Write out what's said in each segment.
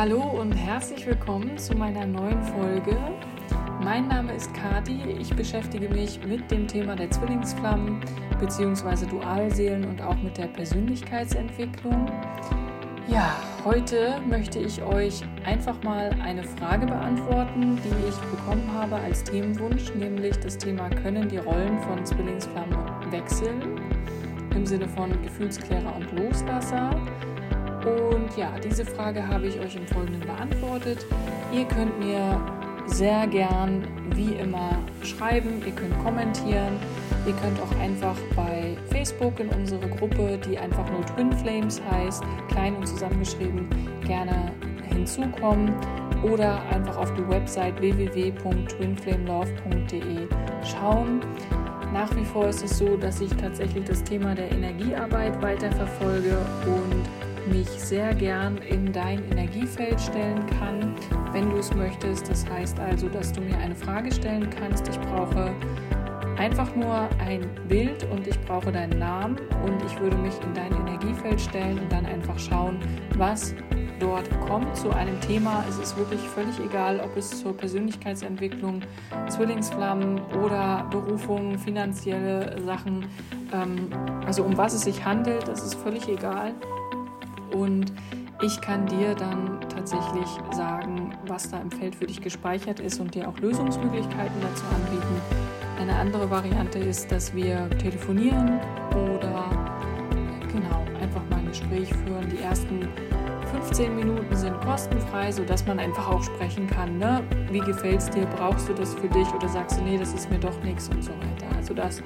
Hallo und herzlich willkommen zu meiner neuen Folge. Mein Name ist Kati. Ich beschäftige mich mit dem Thema der Zwillingsflammen bzw. Dualseelen und auch mit der Persönlichkeitsentwicklung. Ja, heute möchte ich euch einfach mal eine Frage beantworten, die ich bekommen habe als Themenwunsch, nämlich das Thema können die Rollen von Zwillingsflammen wechseln im Sinne von Gefühlsklärer und Loslasser. Und ja, diese Frage habe ich euch im Folgenden beantwortet. Ihr könnt mir sehr gern wie immer schreiben, ihr könnt kommentieren, ihr könnt auch einfach bei Facebook in unsere Gruppe, die einfach nur Twin Flames heißt, klein und zusammengeschrieben, gerne hinzukommen oder einfach auf die Website www.twinflamelove.de schauen. Nach wie vor ist es so, dass ich tatsächlich das Thema der Energiearbeit weiterverfolge und mich sehr gern in dein Energiefeld stellen kann, wenn du es möchtest. Das heißt also, dass du mir eine Frage stellen kannst. Ich brauche einfach nur ein Bild und ich brauche deinen Namen und ich würde mich in dein Energiefeld stellen und dann einfach schauen, was dort kommt zu einem Thema. Es ist wirklich völlig egal, ob es zur Persönlichkeitsentwicklung, Zwillingsflammen oder Berufung, finanzielle Sachen, ähm, also um was es sich handelt, das ist völlig egal. Und ich kann dir dann tatsächlich sagen, was da im Feld für dich gespeichert ist und dir auch Lösungsmöglichkeiten dazu anbieten. Eine andere Variante ist, dass wir telefonieren oder genau einfach mal ein Gespräch führen. Die ersten 15 Minuten sind kostenfrei, sodass man einfach auch sprechen kann. Ne? Wie gefällt es dir? Brauchst du das für dich oder sagst du, nee, das ist mir doch nichts und so weiter. Also das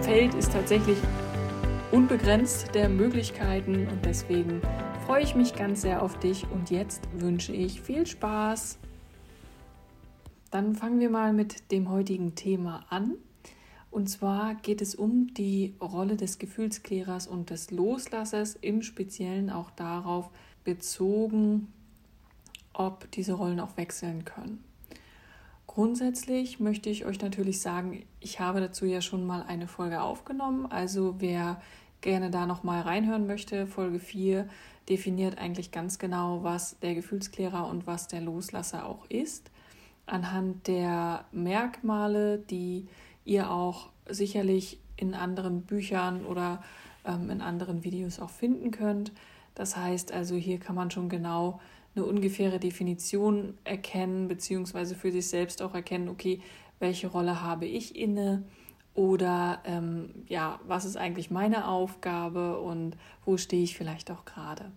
Feld ist tatsächlich unbegrenzt der Möglichkeiten und deswegen freue ich mich ganz sehr auf dich und jetzt wünsche ich viel Spaß. Dann fangen wir mal mit dem heutigen Thema an. Und zwar geht es um die Rolle des Gefühlsklärers und des Loslassers, im Speziellen auch darauf bezogen, ob diese Rollen auch wechseln können. Grundsätzlich möchte ich euch natürlich sagen, ich habe dazu ja schon mal eine Folge aufgenommen. Also wer gerne da noch mal reinhören möchte, Folge 4 definiert eigentlich ganz genau, was der Gefühlsklärer und was der Loslasser auch ist. Anhand der Merkmale, die ihr auch sicherlich in anderen Büchern oder ähm, in anderen Videos auch finden könnt. Das heißt also, hier kann man schon genau eine ungefähre Definition erkennen, beziehungsweise für sich selbst auch erkennen, okay, welche Rolle habe ich inne oder ähm, ja, was ist eigentlich meine Aufgabe und wo stehe ich vielleicht auch gerade.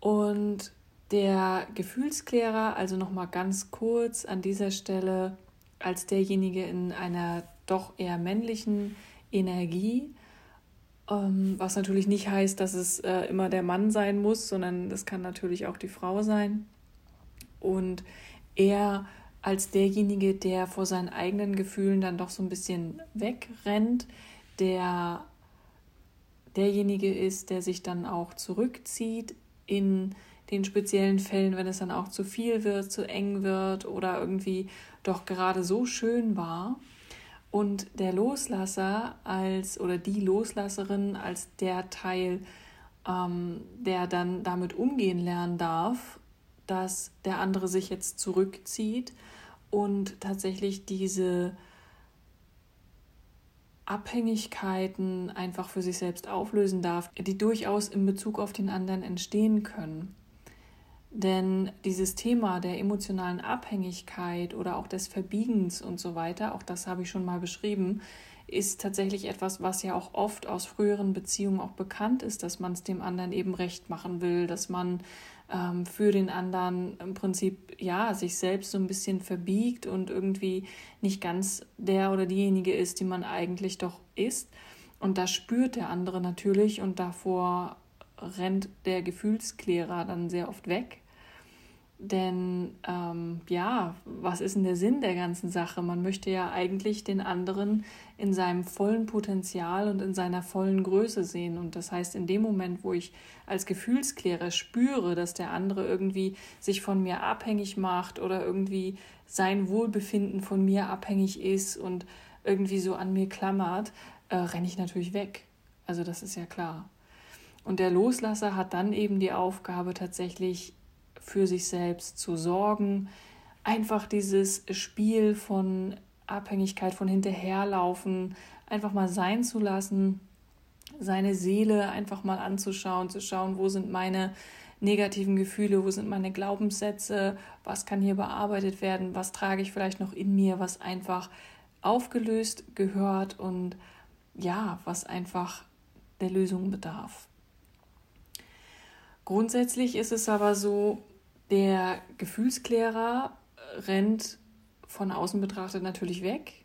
Und der Gefühlsklärer, also nochmal ganz kurz an dieser Stelle, als derjenige in einer doch eher männlichen Energie, ähm, was natürlich nicht heißt, dass es äh, immer der Mann sein muss, sondern das kann natürlich auch die Frau sein. Und er als derjenige, der vor seinen eigenen Gefühlen dann doch so ein bisschen wegrennt, der derjenige ist, der sich dann auch zurückzieht in den speziellen Fällen, wenn es dann auch zu viel wird, zu eng wird oder irgendwie doch gerade so schön war. Und der Loslasser als oder die Loslasserin als der Teil, ähm, der dann damit umgehen lernen darf, dass der andere sich jetzt zurückzieht und tatsächlich diese Abhängigkeiten einfach für sich selbst auflösen darf, die durchaus in Bezug auf den anderen entstehen können. Denn dieses Thema der emotionalen Abhängigkeit oder auch des Verbiegens und so weiter, auch das habe ich schon mal beschrieben, ist tatsächlich etwas, was ja auch oft aus früheren Beziehungen auch bekannt ist, dass man es dem anderen eben recht machen will, dass man ähm, für den anderen im Prinzip ja sich selbst so ein bisschen verbiegt und irgendwie nicht ganz der oder diejenige ist, die man eigentlich doch ist. Und das spürt der andere natürlich und davor rennt der Gefühlsklärer dann sehr oft weg. Denn ähm, ja, was ist denn der Sinn der ganzen Sache? Man möchte ja eigentlich den anderen in seinem vollen Potenzial und in seiner vollen Größe sehen. Und das heißt, in dem Moment, wo ich als Gefühlsklärer spüre, dass der andere irgendwie sich von mir abhängig macht oder irgendwie sein Wohlbefinden von mir abhängig ist und irgendwie so an mir klammert, äh, renne ich natürlich weg. Also das ist ja klar. Und der Loslasser hat dann eben die Aufgabe, tatsächlich für sich selbst zu sorgen. Einfach dieses Spiel von Abhängigkeit, von hinterherlaufen, einfach mal sein zu lassen, seine Seele einfach mal anzuschauen, zu schauen, wo sind meine negativen Gefühle, wo sind meine Glaubenssätze, was kann hier bearbeitet werden, was trage ich vielleicht noch in mir, was einfach aufgelöst gehört und ja, was einfach der Lösung bedarf. Grundsätzlich ist es aber so, der Gefühlsklärer rennt von außen betrachtet natürlich weg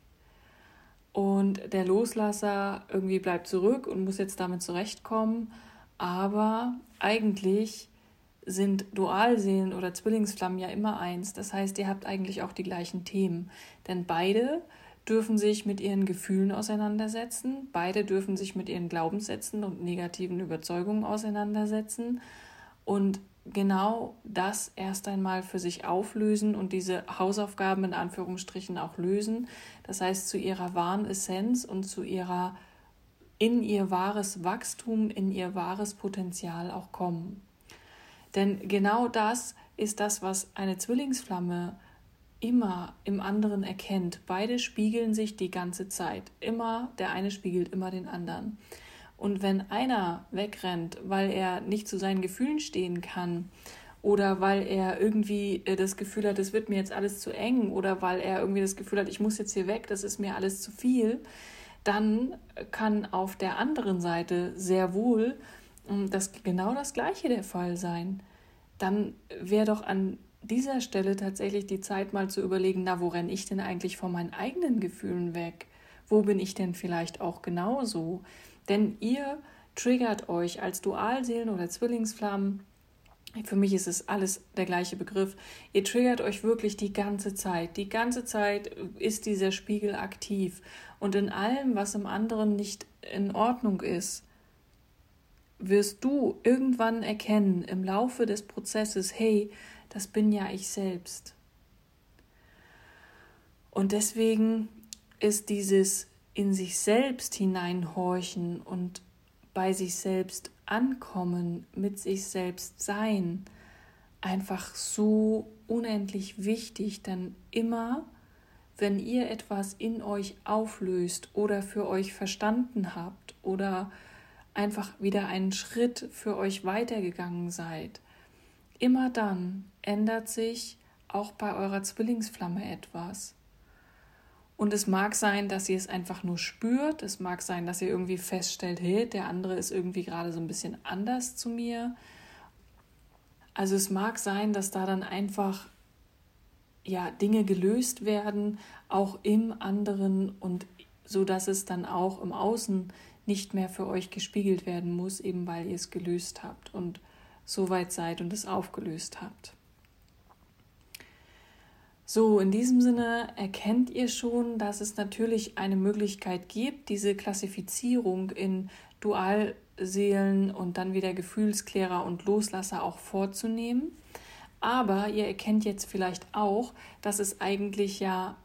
und der Loslasser irgendwie bleibt zurück und muss jetzt damit zurechtkommen. Aber eigentlich sind Dualseelen oder Zwillingsflammen ja immer eins. Das heißt, ihr habt eigentlich auch die gleichen Themen. Denn beide dürfen sich mit ihren Gefühlen auseinandersetzen, beide dürfen sich mit ihren Glaubenssätzen und negativen Überzeugungen auseinandersetzen und genau das erst einmal für sich auflösen und diese Hausaufgaben in Anführungsstrichen auch lösen. Das heißt, zu ihrer wahren Essenz und zu ihrer in ihr wahres Wachstum, in ihr wahres Potenzial auch kommen. Denn genau das ist das, was eine Zwillingsflamme immer im anderen erkennt. Beide spiegeln sich die ganze Zeit. Immer, der eine spiegelt immer den anderen. Und wenn einer wegrennt, weil er nicht zu seinen Gefühlen stehen kann oder weil er irgendwie äh, das Gefühl hat, es wird mir jetzt alles zu eng oder weil er irgendwie das Gefühl hat, ich muss jetzt hier weg, das ist mir alles zu viel, dann kann auf der anderen Seite sehr wohl hm, das genau das gleiche der Fall sein. Dann wäre doch an dieser Stelle tatsächlich die Zeit mal zu überlegen, na, wo renne ich denn eigentlich von meinen eigenen Gefühlen weg? Wo bin ich denn vielleicht auch genauso? Denn ihr triggert euch als Dualseelen oder Zwillingsflammen. Für mich ist es alles der gleiche Begriff. Ihr triggert euch wirklich die ganze Zeit. Die ganze Zeit ist dieser Spiegel aktiv. Und in allem, was im anderen nicht in Ordnung ist, wirst du irgendwann erkennen im Laufe des Prozesses, hey, das bin ja ich selbst. Und deswegen ist dieses in sich selbst hineinhorchen und bei sich selbst ankommen, mit sich selbst sein, einfach so unendlich wichtig, denn immer, wenn ihr etwas in euch auflöst oder für euch verstanden habt oder einfach wieder einen Schritt für euch weitergegangen seid, immer dann ändert sich auch bei eurer Zwillingsflamme etwas. Und es mag sein, dass ihr es einfach nur spürt. Es mag sein, dass ihr irgendwie feststellt, hey, der andere ist irgendwie gerade so ein bisschen anders zu mir. Also es mag sein, dass da dann einfach ja Dinge gelöst werden, auch im anderen und so dass es dann auch im Außen nicht mehr für euch gespiegelt werden muss, eben weil ihr es gelöst habt und so weit seid und es aufgelöst habt. So, in diesem Sinne erkennt ihr schon, dass es natürlich eine Möglichkeit gibt, diese Klassifizierung in Dualseelen und dann wieder Gefühlsklärer und Loslasser auch vorzunehmen. Aber ihr erkennt jetzt vielleicht auch, dass es eigentlich ja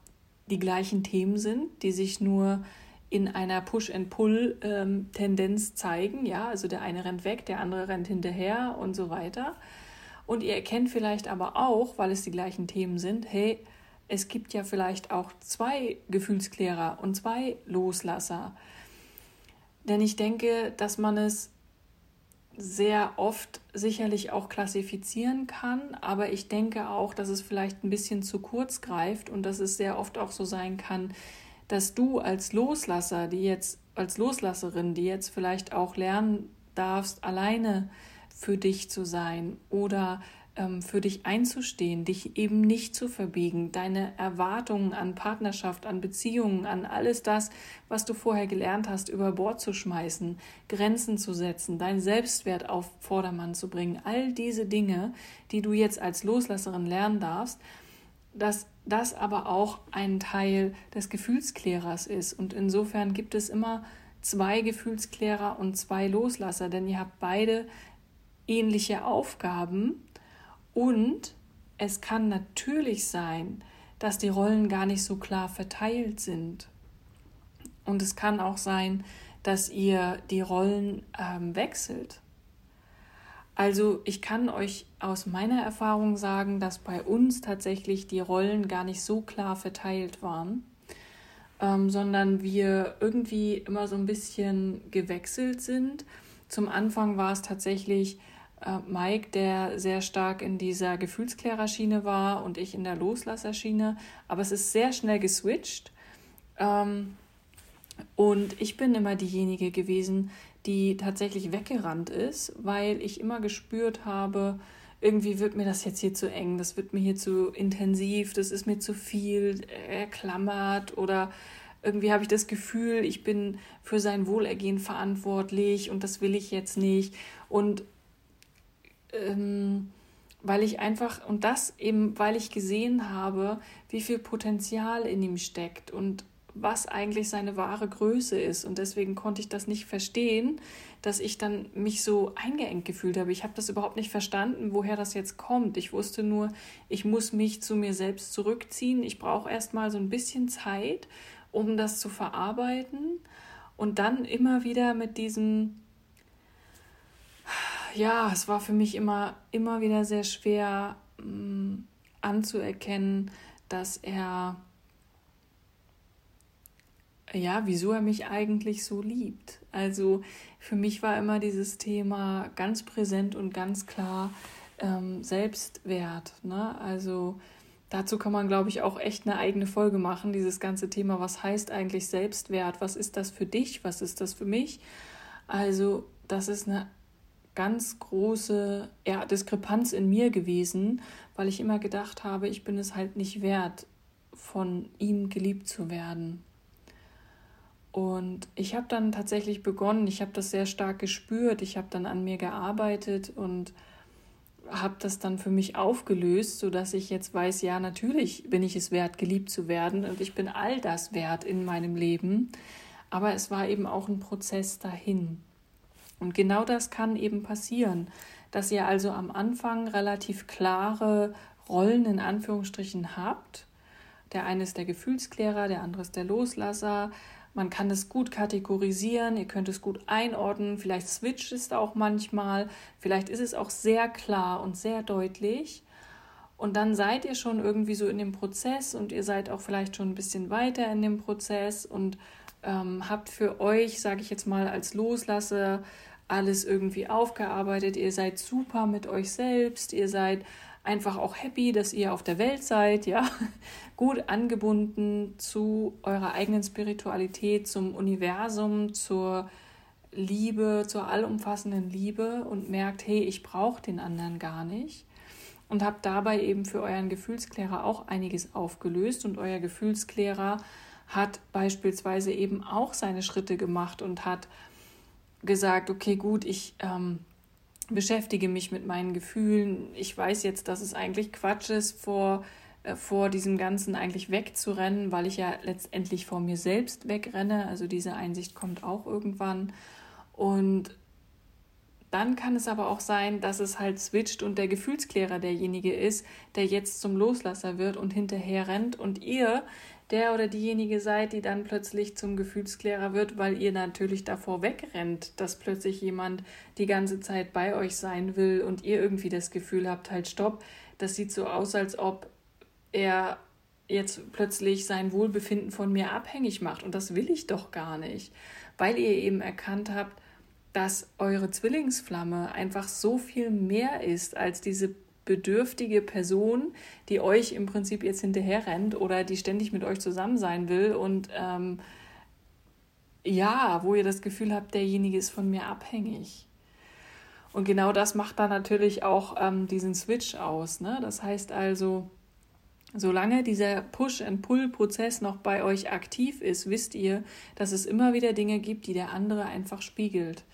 die gleichen Themen sind, die sich nur in einer Push-and-Pull-Tendenz ähm, zeigen. Ja, also der eine rennt weg, der andere rennt hinterher und so weiter. Und ihr erkennt vielleicht aber auch, weil es die gleichen Themen sind, hey, es gibt ja vielleicht auch zwei Gefühlsklärer und zwei Loslasser. Denn ich denke, dass man es sehr oft sicherlich auch klassifizieren kann, aber ich denke auch, dass es vielleicht ein bisschen zu kurz greift und dass es sehr oft auch so sein kann, dass du als Loslasser, die jetzt als Loslasserin, die jetzt vielleicht auch lernen darfst, alleine für dich zu sein oder ähm, für dich einzustehen, dich eben nicht zu verbiegen, deine Erwartungen an Partnerschaft, an Beziehungen, an alles das, was du vorher gelernt hast, über Bord zu schmeißen, Grenzen zu setzen, deinen Selbstwert auf Vordermann zu bringen, all diese Dinge, die du jetzt als Loslasserin lernen darfst, dass das aber auch ein Teil des Gefühlsklärers ist. Und insofern gibt es immer zwei Gefühlsklärer und zwei Loslasser, denn ihr habt beide ähnliche Aufgaben und es kann natürlich sein, dass die Rollen gar nicht so klar verteilt sind. Und es kann auch sein, dass ihr die Rollen ähm, wechselt. Also ich kann euch aus meiner Erfahrung sagen, dass bei uns tatsächlich die Rollen gar nicht so klar verteilt waren, ähm, sondern wir irgendwie immer so ein bisschen gewechselt sind. Zum Anfang war es tatsächlich äh, Mike, der sehr stark in dieser Gefühlsklärerschiene war und ich in der Loslasserschiene, aber es ist sehr schnell geswitcht. Ähm, und ich bin immer diejenige gewesen, die tatsächlich weggerannt ist, weil ich immer gespürt habe, irgendwie wird mir das jetzt hier zu eng, das wird mir hier zu intensiv, das ist mir zu viel erklammert oder irgendwie habe ich das Gefühl, ich bin für sein Wohlergehen verantwortlich und das will ich jetzt nicht. Und ähm, weil ich einfach, und das eben, weil ich gesehen habe, wie viel Potenzial in ihm steckt und was eigentlich seine wahre Größe ist. Und deswegen konnte ich das nicht verstehen, dass ich dann mich so eingeengt gefühlt habe. Ich habe das überhaupt nicht verstanden, woher das jetzt kommt. Ich wusste nur, ich muss mich zu mir selbst zurückziehen. Ich brauche erstmal so ein bisschen Zeit, um das zu verarbeiten. Und dann immer wieder mit diesem, ja, es war für mich immer, immer wieder sehr schwer mh, mm, anzuerkennen, dass er ja, wieso er mich eigentlich so liebt. Also für mich war immer dieses Thema ganz präsent und ganz klar ähm, Selbstwert. Ne? Also dazu kann man, glaube ich, auch echt eine eigene Folge machen, dieses ganze Thema, was heißt eigentlich Selbstwert? Was ist das für dich? Was ist das für mich? Also das ist eine ganz große ja, Diskrepanz in mir gewesen, weil ich immer gedacht habe, ich bin es halt nicht wert, von ihm geliebt zu werden. Und ich habe dann tatsächlich begonnen, ich habe das sehr stark gespürt, ich habe dann an mir gearbeitet und habe das dann für mich aufgelöst, sodass ich jetzt weiß, ja, natürlich bin ich es wert, geliebt zu werden und ich bin all das wert in meinem Leben. Aber es war eben auch ein Prozess dahin. Und genau das kann eben passieren, dass ihr also am Anfang relativ klare Rollen in Anführungsstrichen habt. Der eine ist der Gefühlsklärer, der andere ist der Loslasser, man kann es gut kategorisieren, ihr könnt es gut einordnen, vielleicht switcht es auch manchmal, vielleicht ist es auch sehr klar und sehr deutlich. Und dann seid ihr schon irgendwie so in dem Prozess und ihr seid auch vielleicht schon ein bisschen weiter in dem Prozess und ähm, habt für euch, sage ich jetzt mal, als Loslasse alles irgendwie aufgearbeitet. Ihr seid super mit euch selbst, ihr seid einfach auch happy, dass ihr auf der Welt seid, ja, gut angebunden zu eurer eigenen Spiritualität, zum Universum, zur Liebe, zur allumfassenden Liebe und merkt, hey, ich brauche den anderen gar nicht. Und habt dabei eben für euren Gefühlsklärer auch einiges aufgelöst und euer Gefühlsklärer hat beispielsweise eben auch seine Schritte gemacht und hat gesagt, okay, gut, ich ähm, beschäftige mich mit meinen Gefühlen. Ich weiß jetzt, dass es eigentlich Quatsch ist, vor, äh, vor diesem Ganzen eigentlich wegzurennen, weil ich ja letztendlich vor mir selbst wegrenne. Also diese Einsicht kommt auch irgendwann. Und dann kann es aber auch sein, dass es halt switcht und der Gefühlsklärer derjenige ist, der jetzt zum Loslasser wird und hinterher rennt und ihr der oder diejenige seid, die dann plötzlich zum Gefühlsklärer wird, weil ihr natürlich davor wegrennt, dass plötzlich jemand die ganze Zeit bei euch sein will und ihr irgendwie das Gefühl habt, halt stopp, das sieht so aus, als ob er jetzt plötzlich sein Wohlbefinden von mir abhängig macht. Und das will ich doch gar nicht, weil ihr eben erkannt habt, dass eure Zwillingsflamme einfach so viel mehr ist als diese bedürftige Person, die euch im Prinzip jetzt hinterher rennt oder die ständig mit euch zusammen sein will und ähm, ja, wo ihr das Gefühl habt, derjenige ist von mir abhängig. Und genau das macht dann natürlich auch ähm, diesen Switch aus. Ne? Das heißt also, solange dieser Push-and-Pull-Prozess noch bei euch aktiv ist, wisst ihr, dass es immer wieder Dinge gibt, die der andere einfach spiegelt.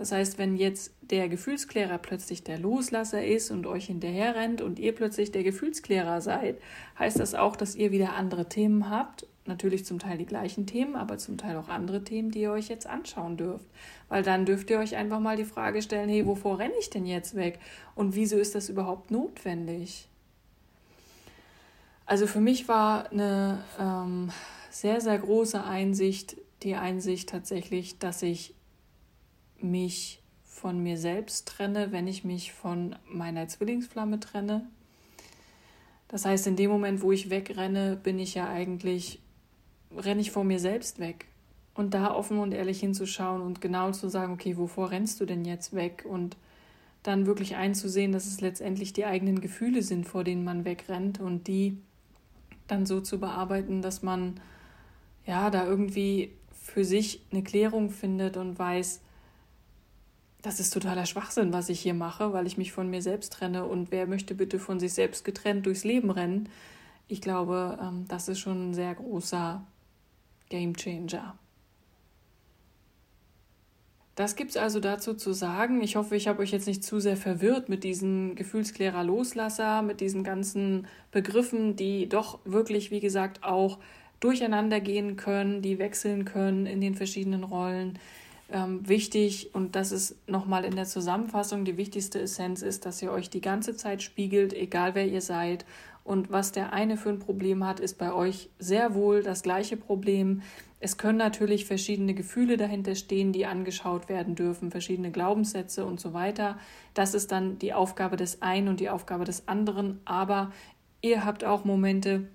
Das heißt, wenn jetzt der Gefühlsklärer plötzlich der Loslasser ist und euch hinterher rennt und ihr plötzlich der Gefühlsklärer seid, heißt das auch, dass ihr wieder andere Themen habt. Natürlich zum Teil die gleichen Themen, aber zum Teil auch andere Themen, die ihr euch jetzt anschauen dürft. Weil dann dürft ihr euch einfach mal die Frage stellen, hey, wovor renne ich denn jetzt weg? Und wieso ist das überhaupt notwendig? Also für mich war eine ähm, sehr, sehr große Einsicht, die Einsicht tatsächlich, dass ich mich von mir selbst trenne, wenn ich mich von meiner Zwillingsflamme trenne. Das heißt, in dem Moment, wo ich wegrenne, bin ich ja eigentlich, renne ich vor mir selbst weg. Und da offen und ehrlich hinzuschauen und genau zu sagen, okay, wovor rennst du denn jetzt weg? Und dann wirklich einzusehen, dass es letztendlich die eigenen Gefühle sind, vor denen man wegrennt und die dann so zu bearbeiten, dass man ja da irgendwie für sich eine Klärung findet und weiß, das ist totaler Schwachsinn, was ich hier mache, weil ich mich von mir selbst trenne. Und wer möchte bitte von sich selbst getrennt durchs Leben rennen? Ich glaube, ähm, das ist schon ein sehr großer Game Changer. Das gibt es also dazu zu sagen. Ich hoffe, ich habe euch jetzt nicht zu sehr verwirrt mit diesen Gefühlsklärer Loslasser, mit diesen ganzen Begriffen, die doch wirklich, wie gesagt, auch durcheinander gehen können, die wechseln können in den verschiedenen Rollen ähm, wichtig, und das ist nochmal in der Zusammenfassung die wichtigste Essenz ist, dass ihr euch die ganze Zeit spiegelt, egal wer ihr seid. Und was der eine für ein Problem hat, ist bei euch sehr wohl das gleiche Problem. Es können natürlich verschiedene Gefühle dahinter stehen, die angeschaut werden dürfen, verschiedene Glaubenssätze und so weiter. Das ist dann die Aufgabe des einen und die Aufgabe des anderen. Aber ihr habt auch Momente,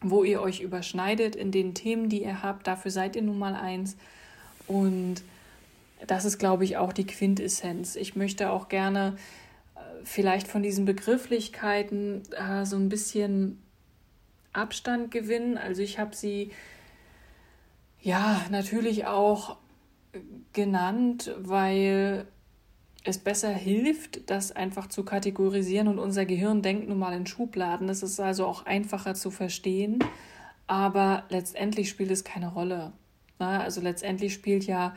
wo ihr euch überschneidet in den Themen, die ihr habt. Dafür seid ihr nun mal eins. Und das ist, glaube ich, auch die Quintessenz. Ich möchte auch gerne äh, vielleicht von diesen Begrifflichkeiten äh, so ein bisschen Abstand gewinnen. Also ich habe sie ja natürlich auch genannt, weil es besser hilft, das einfach zu kategorisieren und unser Gehirn denkt nun mal in Schubladen. Es ist also auch einfacher zu verstehen, aber letztendlich spielt es keine Rolle. Also letztendlich spielt ja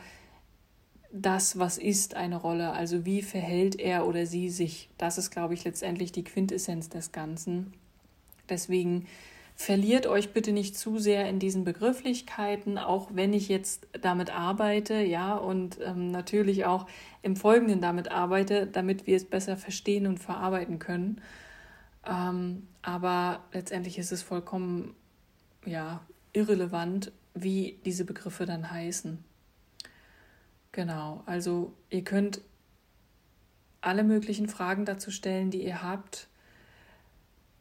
das, was ist, eine Rolle. Also wie verhält er oder sie sich. Das ist, glaube ich, letztendlich die Quintessenz des Ganzen. Deswegen verliert euch bitte nicht zu sehr in diesen Begrifflichkeiten, auch wenn ich jetzt damit arbeite, ja, und ähm, natürlich auch im Folgenden damit arbeite, damit wir es besser verstehen und verarbeiten können. Ähm, aber letztendlich ist es vollkommen, ja, irrelevant, wie diese Begriffe dann heißen. Genau, also ihr könnt alle möglichen Fragen dazu stellen, die ihr habt.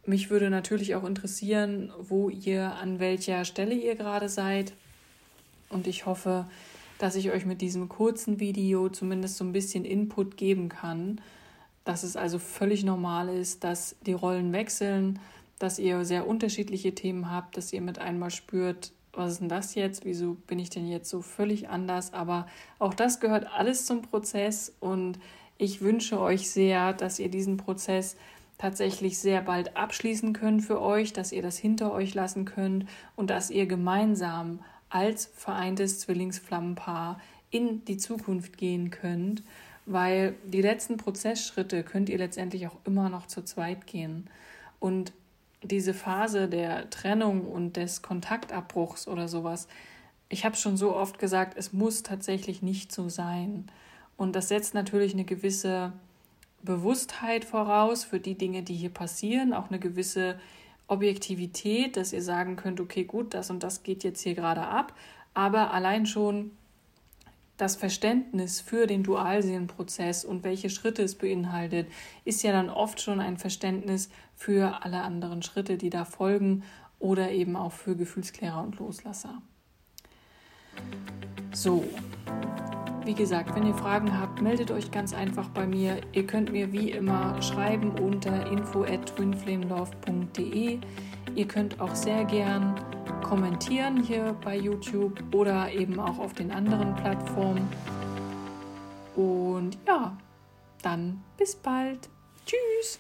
Mich würde natürlich auch interessieren, wo ihr an welcher Stelle ihr gerade seid. Und ich hoffe, dass ich euch mit diesem kurzen Video zumindest so ein bisschen Input geben kann, dass es also völlig normal ist, dass die Rollen wechseln, dass ihr sehr unterschiedliche Themen habt, dass ihr mit einmal spürt, was ist denn das jetzt? Wieso bin ich denn jetzt so völlig anders? Aber auch das gehört alles zum Prozess und ich wünsche euch sehr, dass ihr diesen Prozess tatsächlich sehr bald abschließen könnt für euch, dass ihr das hinter euch lassen könnt und dass ihr gemeinsam als vereintes Zwillingsflammenpaar in die Zukunft gehen könnt, weil die letzten Prozessschritte könnt ihr letztendlich auch immer noch zu zweit gehen. Und diese Phase der Trennung und des Kontaktabbruchs oder sowas, ich habe schon so oft gesagt, es muss tatsächlich nicht so sein. Und das setzt natürlich eine gewisse Bewusstheit voraus für die Dinge, die hier passieren, auch eine gewisse Objektivität, dass ihr sagen könnt, okay, gut, das und das geht jetzt hier gerade ab, aber allein schon das Verständnis für den Dualseelenprozess und welche Schritte es beinhaltet, ist ja dann oft schon ein Verständnis für alle anderen Schritte, die da folgen oder eben auch für Gefühlsklärer und Loslasser. So, wie gesagt, wenn ihr Fragen habt, meldet euch ganz einfach bei mir. Ihr könnt mir wie immer schreiben unter info at twinflamelove.de. Ihr könnt auch sehr gern kommentieren hier bei YouTube oder eben auch auf den anderen Plattformen. Und ja, dann bis bald. Tschüss.